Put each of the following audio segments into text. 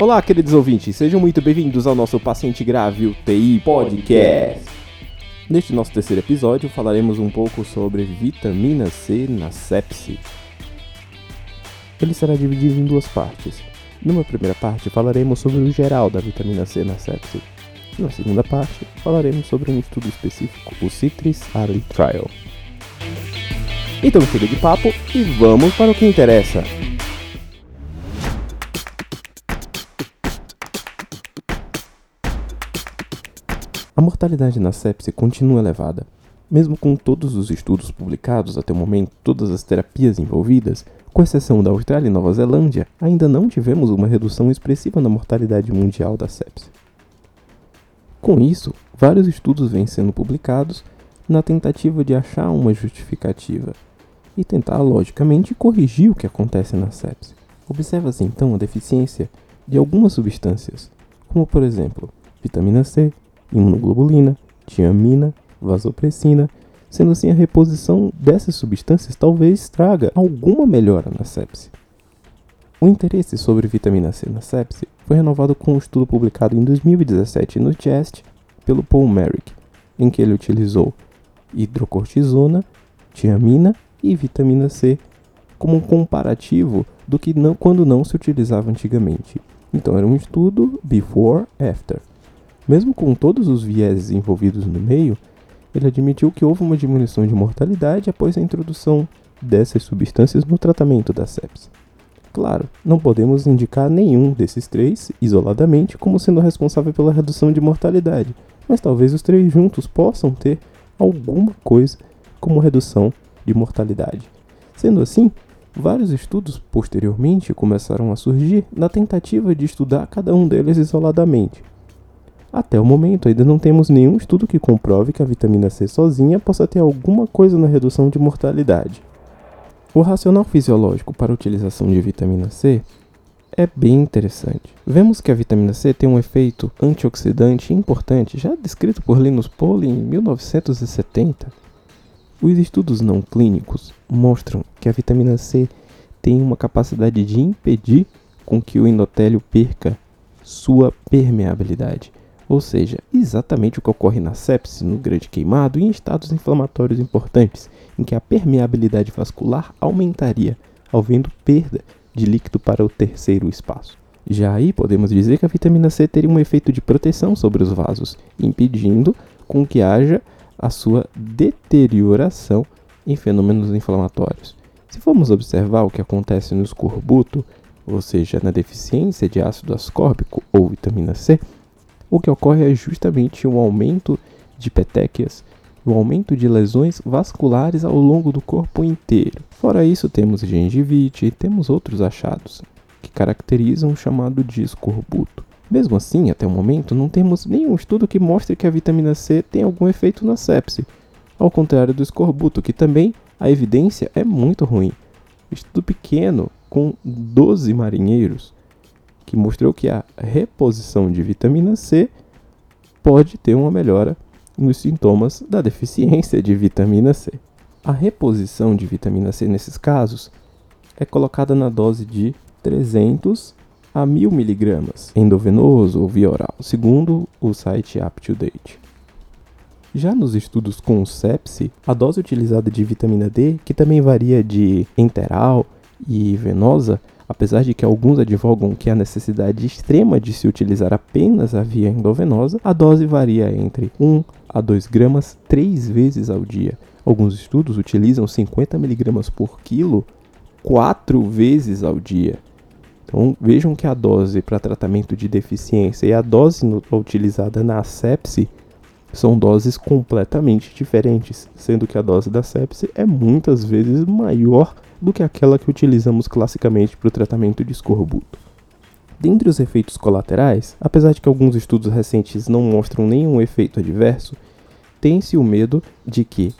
Olá, queridos ouvintes, sejam muito bem-vindos ao nosso Paciente Grave UTI Podcast. Neste nosso terceiro episódio, falaremos um pouco sobre vitamina C na sepse. Ele será dividido em duas partes. Numa primeira parte, falaremos sobre o geral da vitamina C na sepse. Na segunda parte, falaremos sobre um estudo específico, o Citrus Ali Trial. Então chega de papo e vamos para o que interessa. A mortalidade na sepse continua elevada. Mesmo com todos os estudos publicados até o momento, todas as terapias envolvidas, com exceção da Austrália e Nova Zelândia, ainda não tivemos uma redução expressiva na mortalidade mundial da sepse. Com isso, vários estudos vêm sendo publicados na tentativa de achar uma justificativa e tentar, logicamente, corrigir o que acontece na sepse. Observa-se então a deficiência de algumas substâncias, como por exemplo vitamina C, imunoglobulina, tiamina, vasopressina, sendo assim a reposição dessas substâncias talvez traga alguma melhora na sepse. O interesse sobre vitamina C na sepse foi renovado com um estudo publicado em 2017 no Chest pelo Paul Merrick, em que ele utilizou hidrocortisona, tiamina e vitamina C como um comparativo do que não, quando não se utilizava antigamente. Então era um estudo before after. Mesmo com todos os vieses envolvidos no meio, ele admitiu que houve uma diminuição de mortalidade após a introdução dessas substâncias no tratamento da sepsis. Claro, não podemos indicar nenhum desses três isoladamente como sendo responsável pela redução de mortalidade, mas talvez os três juntos possam ter alguma coisa como redução de mortalidade. Sendo assim, vários estudos posteriormente começaram a surgir na tentativa de estudar cada um deles isoladamente. Até o momento, ainda não temos nenhum estudo que comprove que a vitamina C sozinha possa ter alguma coisa na redução de mortalidade. O racional fisiológico para a utilização de vitamina C é bem interessante. Vemos que a vitamina C tem um efeito antioxidante importante, já descrito por Linus Pauling em 1970. Os estudos não clínicos mostram que a vitamina C tem uma capacidade de impedir com que o endotélio perca sua permeabilidade ou seja, exatamente o que ocorre na sepse, no grande queimado e em estados inflamatórios importantes, em que a permeabilidade vascular aumentaria, havendo perda de líquido para o terceiro espaço. Já aí podemos dizer que a vitamina C teria um efeito de proteção sobre os vasos, impedindo com que haja a sua deterioração em fenômenos inflamatórios. Se formos observar o que acontece no escorbuto, ou seja, na deficiência de ácido ascórbico ou vitamina C, o que ocorre é justamente um aumento de petequias, um aumento de lesões vasculares ao longo do corpo inteiro. Fora isso, temos gengivite e temos outros achados que caracterizam o chamado de escorbuto. Mesmo assim, até o momento, não temos nenhum estudo que mostre que a vitamina C tem algum efeito na sepse, ao contrário do escorbuto, que também a evidência é muito ruim. Estudo pequeno com 12 marinheiros que mostrou que a reposição de vitamina C pode ter uma melhora nos sintomas da deficiência de vitamina C. A reposição de vitamina C nesses casos é colocada na dose de 300 a 1000 miligramas endovenoso ou via oral, segundo o site UpToDate. Já nos estudos com sepse, a dose utilizada de vitamina D, que também varia de enteral e venosa, Apesar de que alguns advogam que há necessidade extrema de se utilizar apenas a via endovenosa, a dose varia entre 1 a 2 gramas três vezes ao dia. Alguns estudos utilizam 50 miligramas por quilo quatro vezes ao dia. Então vejam que a dose para tratamento de deficiência e a dose no, utilizada na sepse são doses completamente diferentes, sendo que a dose da sepse é muitas vezes maior do que aquela que utilizamos classicamente para o tratamento de escorbuto. Dentre os efeitos colaterais, apesar de que alguns estudos recentes não mostram nenhum efeito adverso, tem-se o medo de que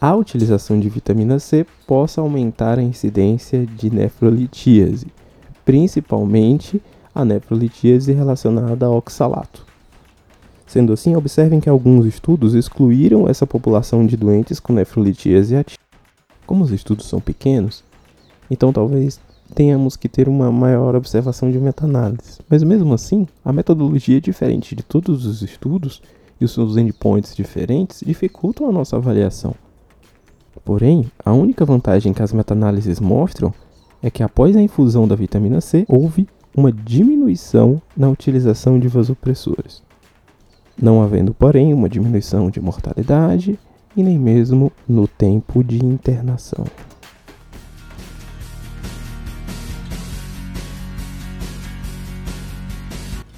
a utilização de vitamina C possa aumentar a incidência de nefrolitíase, principalmente a nefrolitíase relacionada ao oxalato. Sendo assim, observem que alguns estudos excluíram essa população de doentes com nefrolitíase ativa como os estudos são pequenos, então talvez tenhamos que ter uma maior observação de meta-análise. Mas mesmo assim, a metodologia é diferente de todos os estudos e os seus endpoints diferentes dificultam a nossa avaliação. Porém, a única vantagem que as meta-análises mostram é que após a infusão da vitamina C, houve uma diminuição na utilização de vasopressores, não havendo, porém, uma diminuição de mortalidade e nem mesmo no tempo de internação.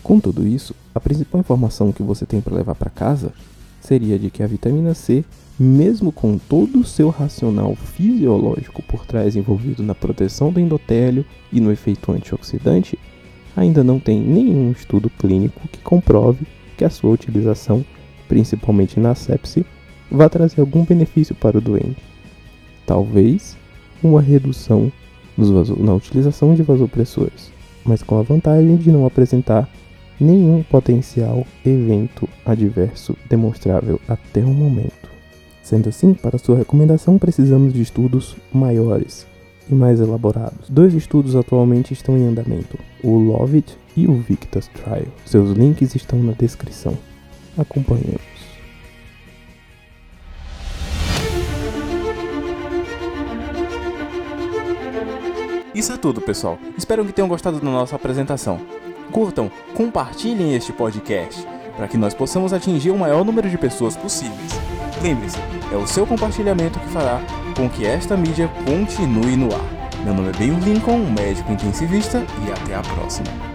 Com tudo isso, a principal informação que você tem para levar para casa seria de que a vitamina C, mesmo com todo o seu racional fisiológico por trás envolvido na proteção do endotélio e no efeito antioxidante, ainda não tem nenhum estudo clínico que comprove que a sua utilização, principalmente na sepse, vá trazer algum benefício para o doente. Talvez uma redução na utilização de vasopressores, mas com a vantagem de não apresentar nenhum potencial evento adverso demonstrável até o momento. Sendo assim, para sua recomendação precisamos de estudos maiores e mais elaborados. Dois estudos atualmente estão em andamento, o LOVIT e o Victus Trial. Seus links estão na descrição. Acompanhemos. Isso é tudo, pessoal. Espero que tenham gostado da nossa apresentação. Curtam, compartilhem este podcast para que nós possamos atingir o maior número de pessoas possíveis. Lembre-se, é o seu compartilhamento que fará com que esta mídia continue no ar. Meu nome é Ben Lincoln, médico intensivista, e até a próxima.